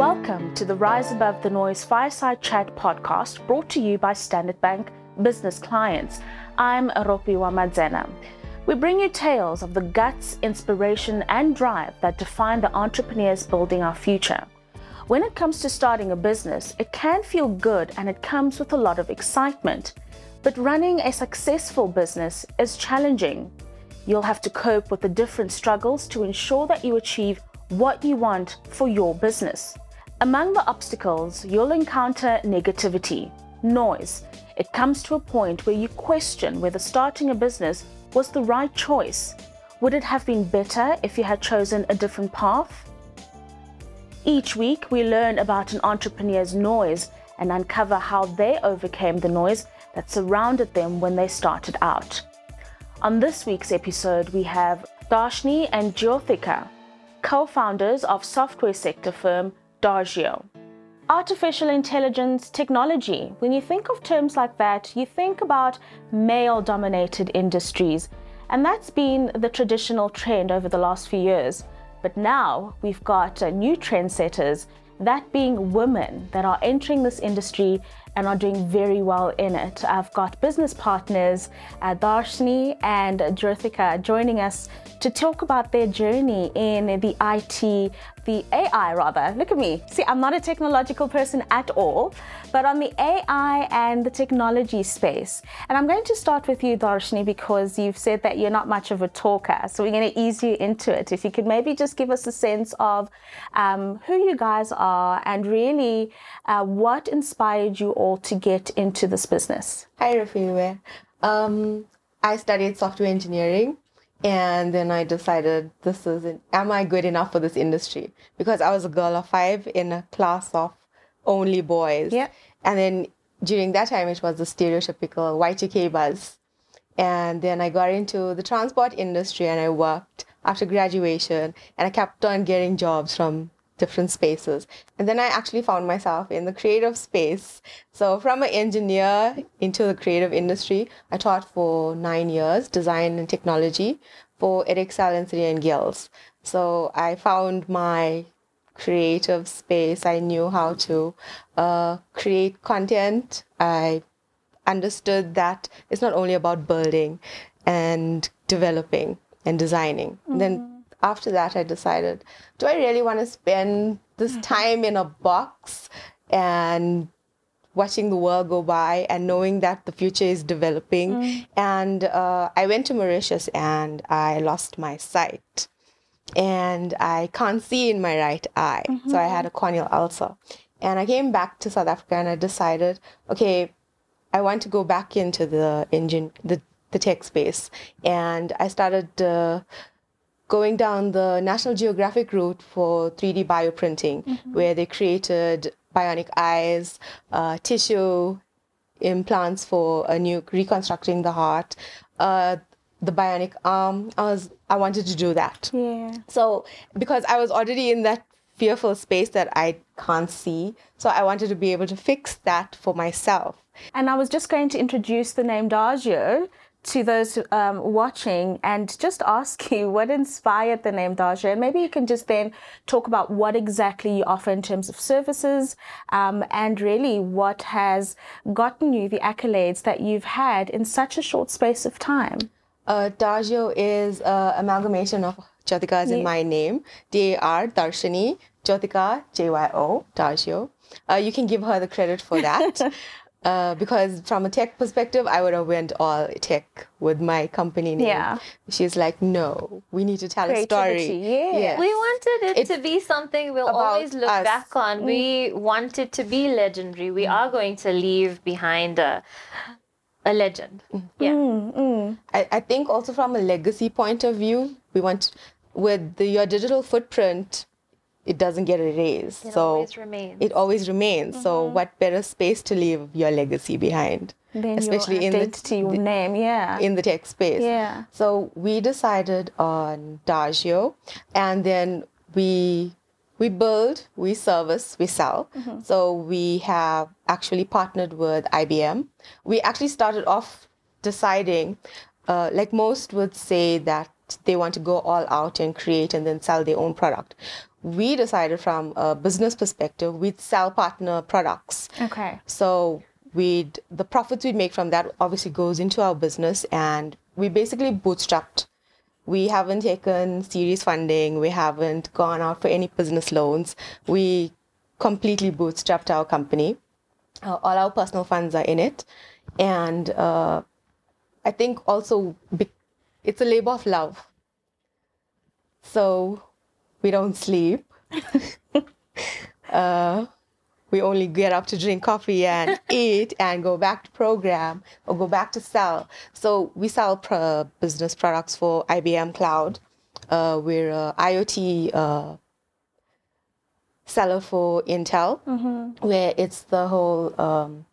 Welcome to the Rise Above the Noise Fireside Chat podcast brought to you by Standard Bank Business Clients. I'm Ropiwa Madzena. We bring you tales of the guts, inspiration, and drive that define the entrepreneurs building our future. When it comes to starting a business, it can feel good and it comes with a lot of excitement. But running a successful business is challenging. You'll have to cope with the different struggles to ensure that you achieve what you want for your business. Among the obstacles, you'll encounter negativity, noise. It comes to a point where you question whether starting a business was the right choice. Would it have been better if you had chosen a different path? Each week, we learn about an entrepreneur's noise and uncover how they overcame the noise that surrounded them when they started out. On this week's episode, we have Darshani and Jyothika, co founders of software sector firm DARJYO. Artificial intelligence technology. When you think of terms like that, you think about male dominated industries, and that's been the traditional trend over the last few years. But now we've got uh, new trendsetters, that being women that are entering this industry and are doing very well in it. I've got business partners, uh, Darshani and Jyothika, joining us to talk about their journey in the IT, the AI rather. Look at me. See, I'm not a technological person at all, but on the AI and the technology space. And I'm going to start with you, Darshani, because you've said that you're not much of a talker. So we're going to ease you into it. If you could maybe just give us a sense of um, who you guys are and really uh, what inspired you all to get into this business. Hi, Rafiwe. Um, I studied software engineering and then I decided this isn't, am I good enough for this industry? Because I was a girl of five in a class of only boys. Yeah. And then during that time, it was the stereotypical Y2K buzz. And then I got into the transport industry and I worked after graduation and I kept on getting jobs from different spaces. And then I actually found myself in the creative space. So from an engineer into the creative industry, I taught for nine years, design and technology for Edexcel and City and Guilds. So I found my creative space. I knew how to uh, create content. I understood that it's not only about building and developing and designing. Mm-hmm. And then after that, I decided, do I really want to spend this mm-hmm. time in a box and watching the world go by and knowing that the future is developing? Mm. And uh, I went to Mauritius and I lost my sight. And I can't see in my right eye. Mm-hmm. So I had a corneal ulcer. And I came back to South Africa and I decided, okay, I want to go back into the engine, the the tech space, and I started uh, going down the National Geographic route for 3D bioprinting, mm-hmm. where they created bionic eyes, uh, tissue implants for a new reconstructing the heart, uh, the bionic arm. I was I wanted to do that. Yeah. So because I was already in that fearful space that I can't see, so I wanted to be able to fix that for myself. And I was just going to introduce the name DARJYO to those um, watching and just ask you what inspired the name DARJYO. And maybe you can just then talk about what exactly you offer in terms of services um, and really what has gotten you the accolades that you've had in such a short space of time. Uh, DARJYO is an amalgamation of Jyothika yeah. in my name, D-A-R, Darshani, Jyothika, J-Y-O, DARJYO. Uh, you can give her the credit for that. Uh, because from a tech perspective, I would have went all tech with my company name. Yeah. She's like, no, we need to tell Creativity, a story. Yeah. Yes. We wanted it, to be something we'll always look us. back on. Mm. We want it to be legendary. We mm. are going to leave behind a, a legend. Mm. Yeah. Mm, mm. I, I think also from a legacy point of view, we want with the, your digital footprint, it doesn't get erased. It so always remains. It always remains. Mm-hmm. So what better space to leave your legacy behind? Then Especially in the, your name, yeah. In the tech space. Yeah. So we decided on DARJYO and then we we build, we service, we sell. Mm-hmm. So we have actually partnered with IBM. We actually started off deciding, uh, like most would say that they want to go all out and create and then sell their own product we decided from a business perspective, we'd sell partner products. Okay. So we'd the profits we make from that obviously goes into our business and we basically bootstrapped. We haven't taken series funding we haven't gone out for any business loans. We completely bootstrapped our company. Uh, all our personal funds are in it. And uh, i think also it's a labor of love. So we don't sleep uh, we only get up to drink coffee and eat and go back to program or go back to sell. So we sell pro- business products for IBM Cloud. Uh, we're a IoT uh, seller for Intel, mm-hmm. where it's the whole um,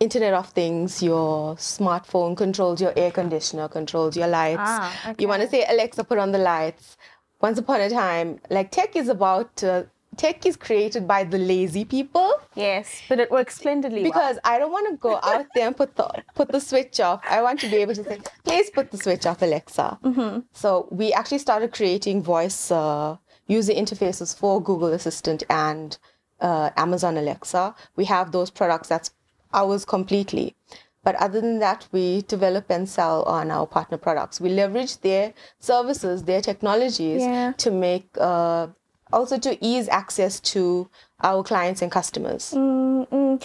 Internet of Things. Your smartphone controls your air conditioner, controls your lights. Ah, okay. You want to say, Alexa, put on the lights. Once upon a time, like tech is about uh, tech is created by the lazy people. Yes, but it works splendidly. Because well. I don't want to go out there and put the put the switch off. I want to be able to say, "Please put the switch off, Alexa." Mm-hmm. So we actually started creating voice uh, user interfaces for Google Assistant and uh, Amazon Alexa. We have those products that's ours completely. But other than that, we develop and sell on our partner products. We leverage their services, their technologies yeah. to make uh, also to ease access to our clients and customers. Mm-hmm.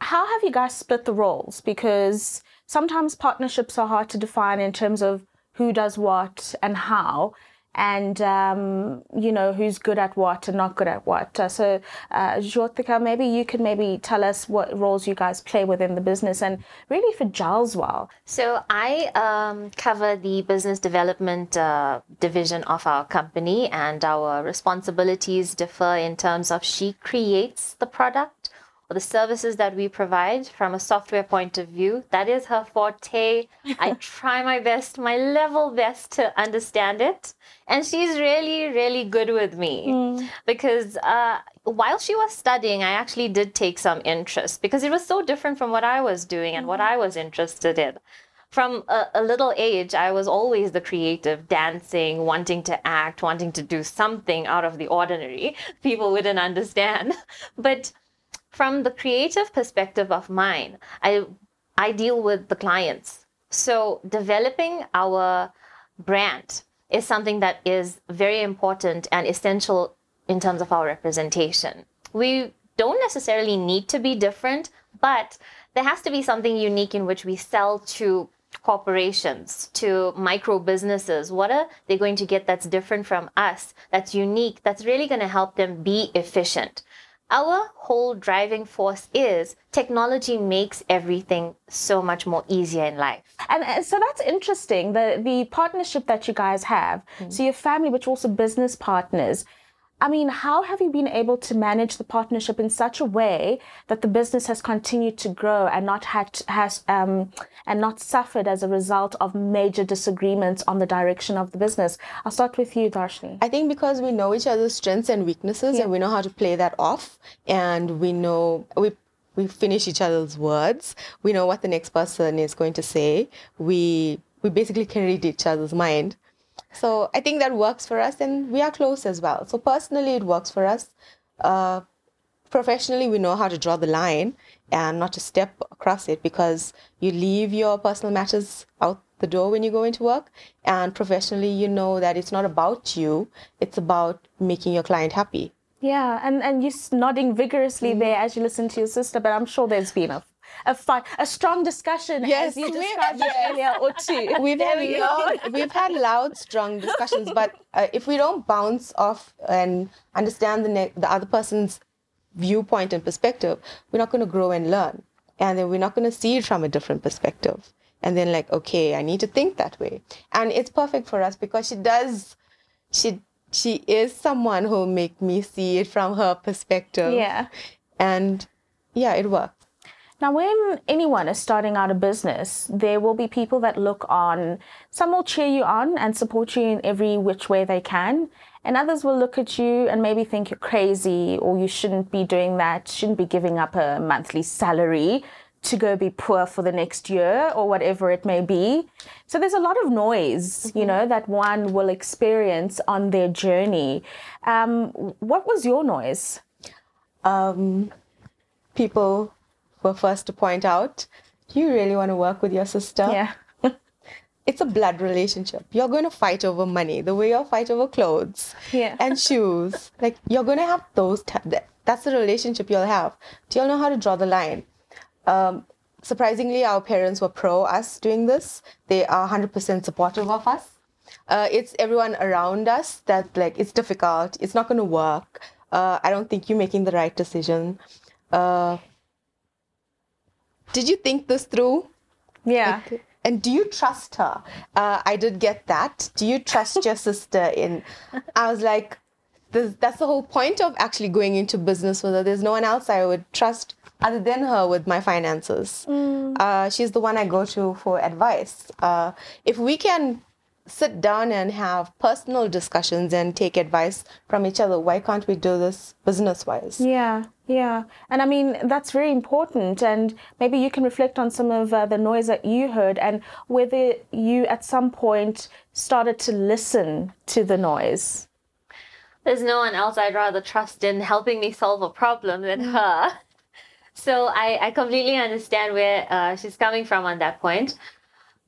How have you guys split the roles? Because sometimes partnerships are hard to define in terms of who does what and how and um, you know who's good at what and not good at what. Uh, so, uh, Jyothika, maybe you could maybe tell us what roles you guys play within the business, and really for Giles well. So I um, cover the business development uh, division of our company, and our responsibilities differ in terms of she creates the product or the services that we provide from a software point of view. That is her forte. I try my best, my level best to understand it. And she's really, really good with me mm. because uh, while she was studying, I actually did take some interest because it was so different from what I was doing and mm. what I was interested in from a, a, little age, I was always the creative, dancing, wanting to act, wanting to do something out of the ordinary. People wouldn't understand. But from the creative perspective of mine, I I deal with the clients. So developing our brand is something that is very important and essential in terms of our representation. We don't necessarily need to be different, but there has to be something unique in which we sell to corporations, to micro businesses. What are they going to get that's different from us, that's unique, that's really going to help them be efficient? Our whole driving force is technology makes everything so much more easier in life. And so that's interesting. The the partnership that you guys have. Mm-hmm. So your family, but also business partners I mean, how have you been able to manage the partnership in such a way that the business has continued to grow and not had has um, and not suffered as a result of major disagreements on the direction of the business? I'll start with you, Darshani. I think because we know each other's strengths and weaknesses, yeah. and we know how to play that off, and we know we we finish each other's words. We know what the next person is going to say. We we basically can read each other's mind. So I think that works for us, and we are close as well. So personally, it works for us. Uh, professionally, we know how to draw the line and not to step across it because you leave your personal matters out the door when you go into work. And professionally, you know that it's not about you; it's about making your client happy. Yeah, and and you're nodding vigorously mm-hmm. there as you listen to your sister, but I'm sure there's been a a fun, a strong discussion yes, as you described yes. earlier or two. We've had loud, we've had loud, strong discussions, but uh, if we don't bounce off and understand the ne- the other person's viewpoint and perspective, we're not going to grow and learn, and then we're not going to see it from a different perspective. And then like, okay, I need to think that way, and it's perfect for us because she does, she she is someone who make me see it from her perspective. Yeah. And yeah, it works. Now, when anyone is starting out a business, there will be people that look on. Some will cheer you on and support you in every which way they can. And others will look at you and maybe think you're crazy or you shouldn't be doing that, shouldn't be giving up a monthly salary to go be poor for the next year or whatever it may be. So there's a lot of noise, mm-hmm. you know, that one will experience on their journey. Um, what was your noise? Um, people were first to point out, do you really want to work with your sister? Yeah. it's a blood relationship. You're going to fight over money the way you'll fight over clothes yeah. and shoes. Like you're going to have those. T- that's the relationship you'll have. Do you all know how to draw the line? Um, surprisingly, our parents were pro us doing this. They are 100% supportive of us. Uh, it's everyone around us that like it's difficult. It's not going to work. Uh, I don't think you're making the right decision. Uh, did you think this through? Yeah. Like, and do you trust her? Uh, I did get that. Do you trust your sister in? I was like, that's the whole point of actually going into business with her. There's no one else I would trust other than her with my finances. Mm. Uh, she's the one I go to for advice. Uh, if we can sit down and have personal discussions and take advice from each other. Why can't we do this business wise? Yeah, yeah. And I mean, that's very important. And maybe you can reflect on some of uh, the noise that you heard and whether you at some point started to listen to the noise. There's no one else I'd rather trust in helping me solve a problem than mm. her. So I, I completely understand where uh, she's coming from on that point.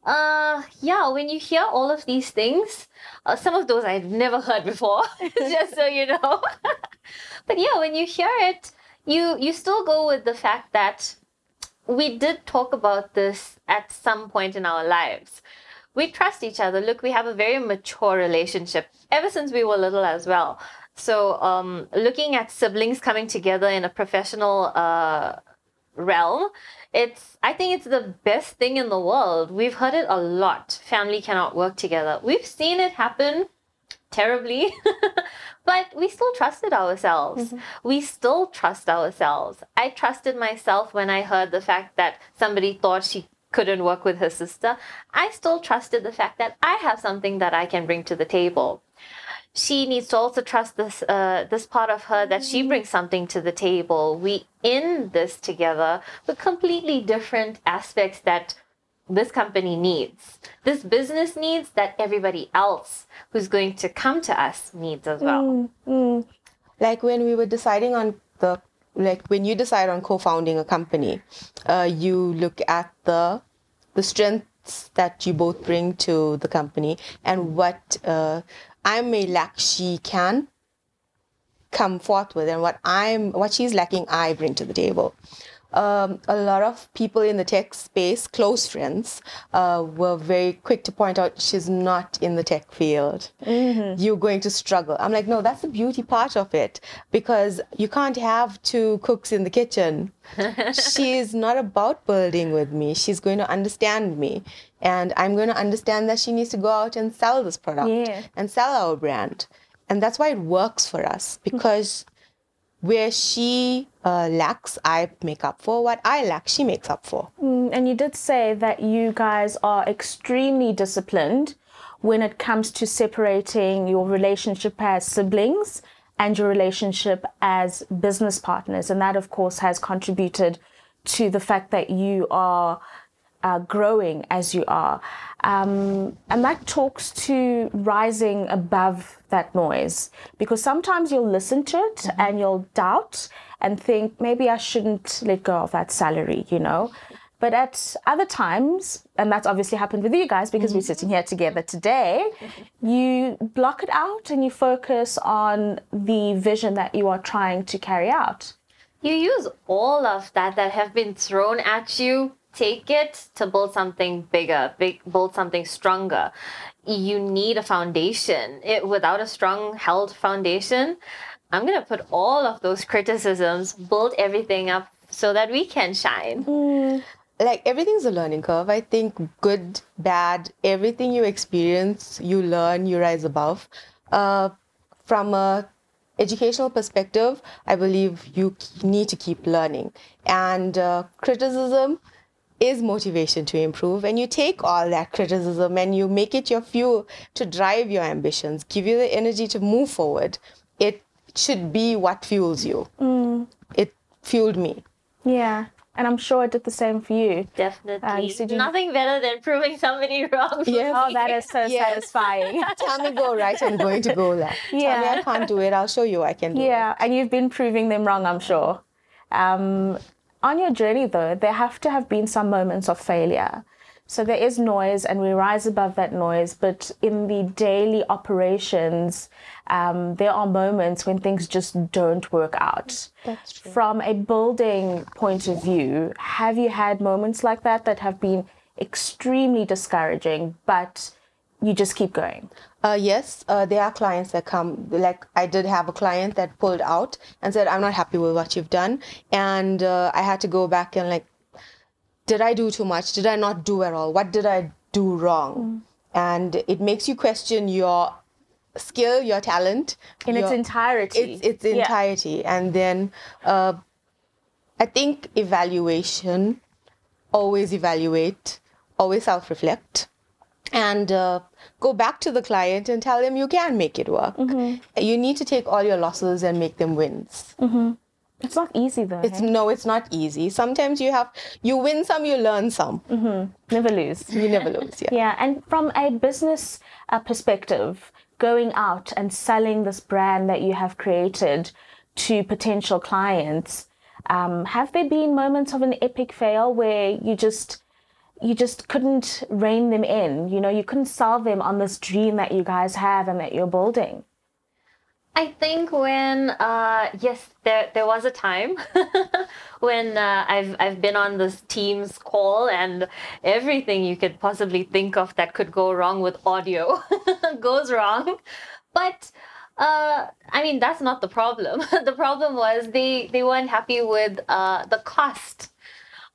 Uh, yeah, when you hear all of these things, uh, some of those I've never heard before, just so you know. but yeah, when you hear it, you you still go with the fact that we did talk about this at some point in our lives. We trust each other. Look, we have a very mature relationship ever since we were little as well. So, um, looking at siblings coming together in a professional uh, realm it's i think it's the best thing in the world. We've heard it a lot. Family cannot work together. We've seen it happen terribly but we still trusted ourselves. Mm-hmm. we still trust ourselves. I trusted myself when i heard the fact that somebody thought she couldn't work with her sister. I still trusted the fact that i have something that i can bring to the table she needs to also trust this uh, this part of her that she mm-hmm. brings something to the table. We in this together with completely different aspects that this company needs. This business needs that everybody else who's going to come to us needs as well. Mm, mm. Like when we were deciding on the like when you decide on co-founding a company, uh, you look at the the strengths that you both bring to the company and what uh, I may lack, she can come forth with, and what I'm, what she's lacking, I bring to the table. Um, a lot of people in the tech space, close friends, uh, were very quick to point out she's not in the tech field. Mm-hmm. You're going to struggle. I'm like, no, that's the beauty part of it because you can't have two cooks in the kitchen. she's not about building with me. She's going to understand me. And I'm going to understand that she needs to go out and sell this product yeah. and sell our brand. And that's why it works for us because where she uh, lacks, I make up for. What I lack, she makes up for. Mm, and you did say that you guys are extremely disciplined when it comes to separating your relationship as siblings and your relationship as business partners. And that, of course, has contributed to the fact that you are uh, growing as you are. Um, and that talks to rising above that noise because sometimes you'll listen to it mm-hmm. and you'll doubt and think maybe I shouldn't let go of that salary, you know. But at other times, and that's obviously happened with you guys because mm-hmm. we're sitting here together today, you block it out and you focus on the vision that you are trying to carry out. You use all of that that have been thrown at you take it to build something bigger, big, build something stronger. You need a foundation. It without a strong held foundation, I'm gonna put all of those criticisms, build everything up so that we can shine. Mm. Like everything's a learning curve. I think good, bad, everything you experience, you learn, you rise above. Uh, from a educational perspective, I believe you need to keep learning. And uh, criticism, is motivation to improve and you take all that criticism and you make it your fuel to drive your ambitions give you the energy to move forward it should be what fuels you mm. it fueled me yeah And I'm sure it did the same for you. Definitely. said you- Nothing better than proving somebody wrong. for Yes. Oh, that is so Yes. satisfying. Tell me go right, I'm going to go left. Tell me I can't do it, I'll show you I can do it. Yeah, and you've been proving them wrong, I'm sure. Um, on your journey, though, there have to have been some moments of failure. So there is noise, and we rise above that noise. But in the daily operations, um, there are moments when things just don't work out. That's true. From a building point of view, have you had moments like that that have been extremely discouraging, but you just keep going? Uh, yes, uh, there are clients that come. Like I did have a client that pulled out and said, "I'm not happy with what you've done," and uh, I had to go back and like, did I do too much? Did I not do at all? What did I do wrong? And it makes you question your skill, your talent In its entirety. Its its Yeah. entirety, and then uh, I think evaluation. Always evaluate. Always self-reflect and uh, go back to the client and tell them you can make it work. You need to take all your losses and make them wins. It's not easy, though. It's hey? no, it's not easy. Sometimes you have you win some, you learn some. Never lose. You never lose. Yeah. Yeah, and from a business uh, perspective, going out and selling this brand that you have created to potential clients, um, have there been moments of an epic fail where you just you just couldn't rein them in? You know, you couldn't solve them on this dream that you guys have and that you're building. I think when uh, yes, there there was a time when uh, I've I've been on this Teams call and everything you could possibly think of that could go wrong with audio goes wrong, but. Uh, I mean that's not the problem. the problem was they they weren't happy with uh, the cost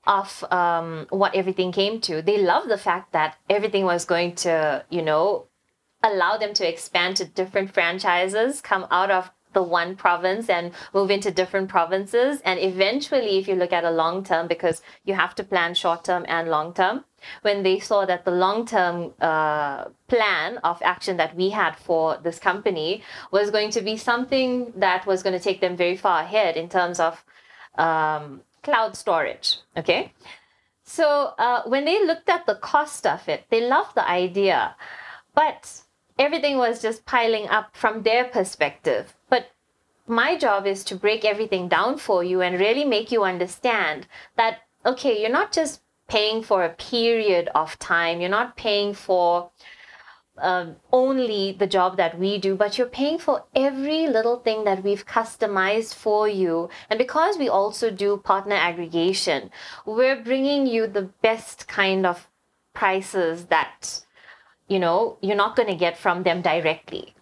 of um, what everything came to. They loved the fact that everything was going to, you know, allow them to expand to different franchises, come out of the one province and move into different provinces. And eventually, if you look at a long term, because you have to plan short term and long term, when they saw that the long term uh, plan of action that we had for this company was going to be something that was going to take them very far ahead in terms of um, cloud storage. Okay. So uh, when they looked at the cost of it, they loved the idea, but everything was just piling up from their perspective. But my job is to break everything down for you and really make you understand that, okay, you're not just paying for a period of time, you're not paying for um, only the job that we do, but you're paying for every little thing that we've customized for you. And because we also do partner aggregation, we're bringing you the best kind of prices that you know you're not going to get from them directly.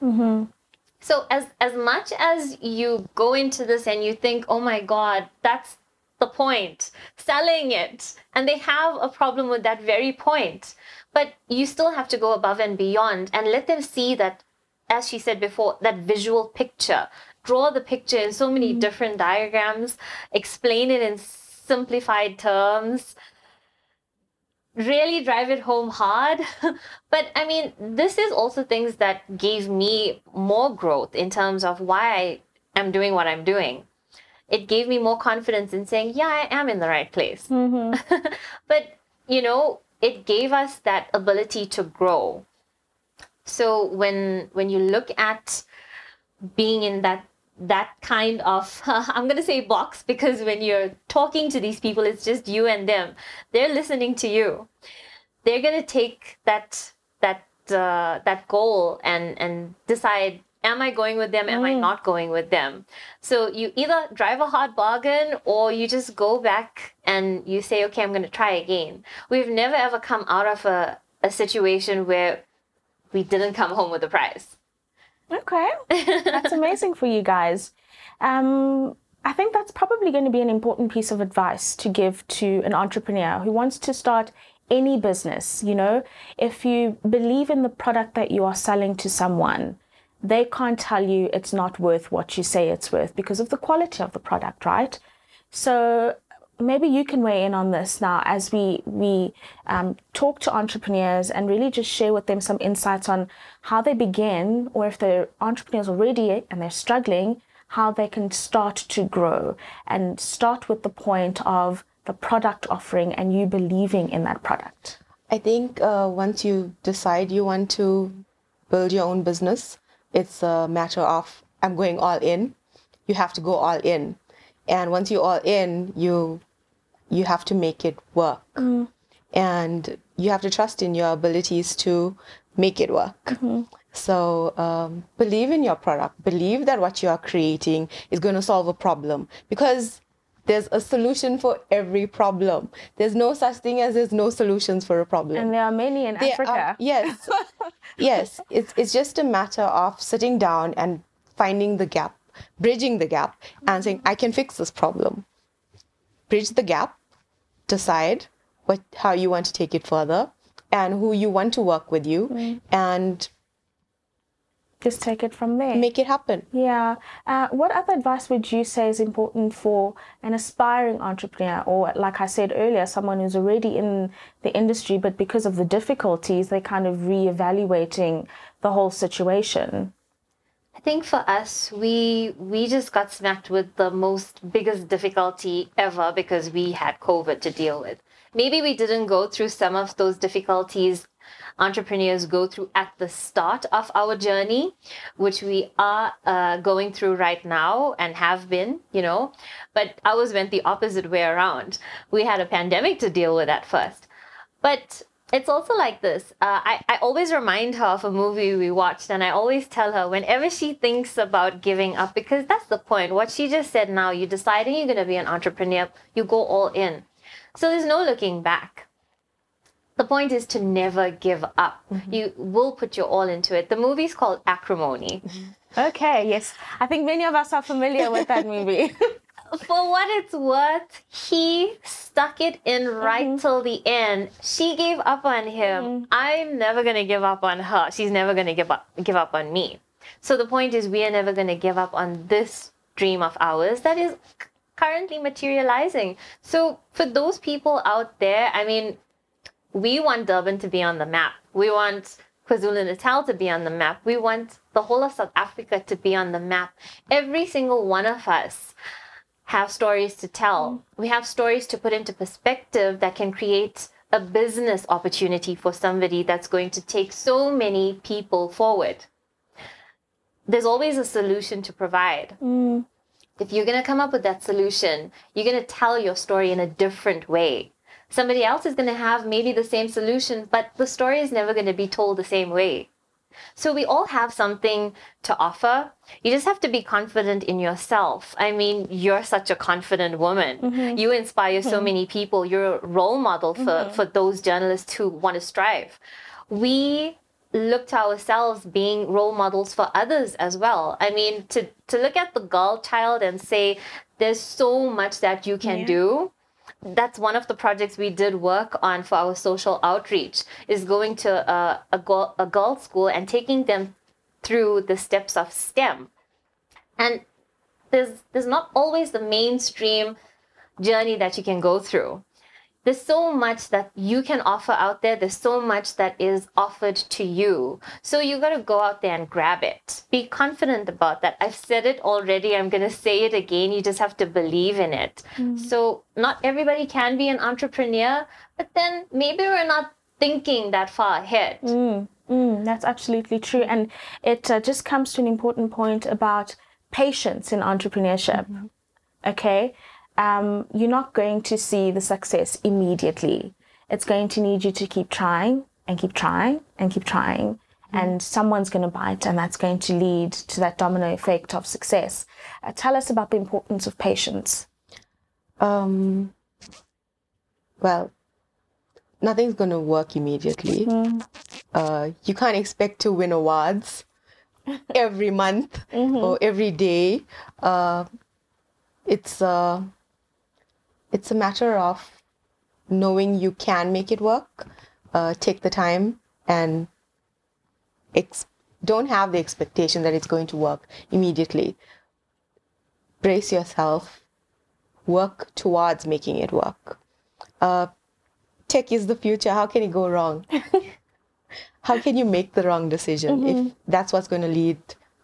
So as as much as you go into this and you think, oh my God, that's the point, selling it, and they have a problem with that very point. But you still have to go above and beyond and let them see that, as she said before, that visual picture. Draw the picture in so many mm. different diagrams, explain it in simplified terms, really drive it home hard. but I mean, this is also things that gave me more growth in terms of why I am doing what I'm doing. It gave me more confidence in saying, yeah, I am in the right place. Mm-hmm. but, you know, it gave us that ability to grow. So when when you look at being in that that kind of i'm going to say box because when you're talking to these people it's just you and them they're listening to you they're going to take that that uh, that goal and and decide am i going with them? Am i not going with them? So you either drive a hard bargain or you just go back and you say okay i'm going to try again. We've never ever come out of a, a situation where we didn't come home with a prize. Okay, that's amazing for you guys. Um, I think that's probably going to be an important piece of advice to give to an entrepreneur who wants to start any business. You know, if you believe in the product that you are selling to someone, they can't tell you it's not worth what you say it's worth because of the quality of the product, right? So maybe you can weigh in on this now as we we um, talk to entrepreneurs and really just share with them some insights on how they begin, or if they're entrepreneurs already and they're struggling, how they can start to grow and start with the point of the product offering and you believing in that product? I think uh, once you decide you want to build your own business, it's a matter of I'm going all in. You have to go all in, and once you're all in, you you have to make it work, and you have to trust in your abilities to make it work. So um, believe in your product. Believe that what you are creating is going to solve a problem because there's a solution for every problem. There's no such thing as there's no solutions for a problem. And there are many in There Africa. are- yes, yes. It's it's just a matter of sitting down and finding the gap, bridging the gap, and saying I can fix this problem. Bridge the gap, decide what how you want to take it further, and who you want to work with you, mm. and Just take it from there. make it happen. Yeah. Uh, what other advice would you say is important for an aspiring entrepreneur, or like I said earlier, someone who's already in the industry, but because of the difficulties, they're kind of reevaluating the whole situation? I think for us, we we just got smacked with the most biggest difficulty ever because we had COVID to deal with. Maybe we didn't go through some of those difficulties entrepreneurs go through at the start of our journey, which we are uh, going through right now and have been, you know. But ours went the opposite way around. We had a pandemic to deal with at first. But it's also like this. Uh, I, I always remind her of a movie we watched, and I always tell her whenever she thinks about giving up, because that's the point. What she just said now, you're deciding you're going to be an entrepreneur, you go all in. So there's no looking back. The point is to never give up. Mm-hmm. You will put your all into it. The movie's called Acrimony. Mm-hmm. Okay, yes. I think many of us are familiar with that movie. for what it's worth, he stuck it in right mm-hmm. till the end. She gave up on him. I'm never gonna give up on her. She's never gonna give up give up on me. So the point is, we are never gonna give up on this dream of ours that is currently materializing. So for those people out there, I mean, we want Durban to be on the map. We want KwaZulu Natal to be on the map. We want the whole of South Africa to be on the map. Every single one of us have stories to tell. Mm. We have stories to put into perspective that can create a business opportunity for somebody that's going to take so many people forward. There's always a solution to provide. Mm. If you're going to come up with that solution, you're going to tell your story in a different way. Somebody else is going to have maybe the same solution, but the story is never going to be told the same way. So we all have something to offer. You just have to be confident in yourself. I mean, you're such a confident woman. Mm-hmm. You inspire so mm-hmm. many people. You're a role model for, mm-hmm. for those journalists who want to strive. We look to ourselves being role models for others as well. I mean, to, to look at the girl child and say, there's so much that you can Yeah. do that's one of the projects we did work on for our social outreach is going to a, a, girl, a school and taking them through the steps of stem. And there's there's not always the mainstream journey that you can go through there's so much that you can offer out there. There's so much that is offered to you. So you got to go out there and grab it. Be confident about that. I've said it already. I'm going to say it again. You just have to believe in it. So not everybody can be an entrepreneur but then maybe we're not thinking that far ahead. Mm, that's absolutely true. And it uh, just comes to an important point about patience in entrepreneurship. Okay? Um, you're not going to see the success immediately. It's going to need you to keep trying and keep trying and keep trying. And someone's going to bite, and that's going to lead to that domino effect of success. Uh, tell us about the importance of patience. Um, well, nothing's going to work immediately. Uh, you can't expect to win awards every month or every day. Uh, it's uh, it's a matter of knowing you can make it work. Uh, take the time and ex- don't have the expectation that it's going to work immediately. Brace yourself work towards making it work. Uh, tech is the future. How can it go wrong? How can you make the wrong decision if that's what's going to lead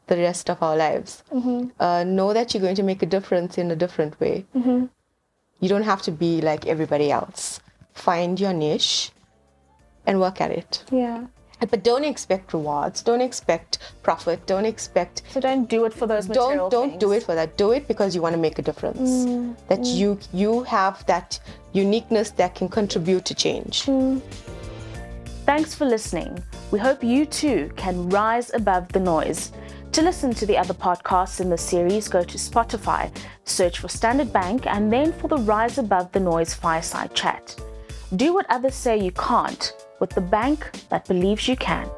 the rest of our lives? Uh, know that you're going to make a difference in a different way. You don't have to be like everybody else. Find your niche and work at it. Yeah. But don't expect rewards. Don't expect profit. Don't expect. So don't do it for those Don't don't do it for that. Do it because you want to make a difference. Mm, that mm. you you have that uniqueness that can contribute to change. Mm. Thanks for listening. We hope you too can rise above the noise. To listen to the other podcasts in the series, go to Spotify, search for Standard Bank, and then for the Rise Above the Noise fireside chat. Do what others say you can't with the bank that believes you can.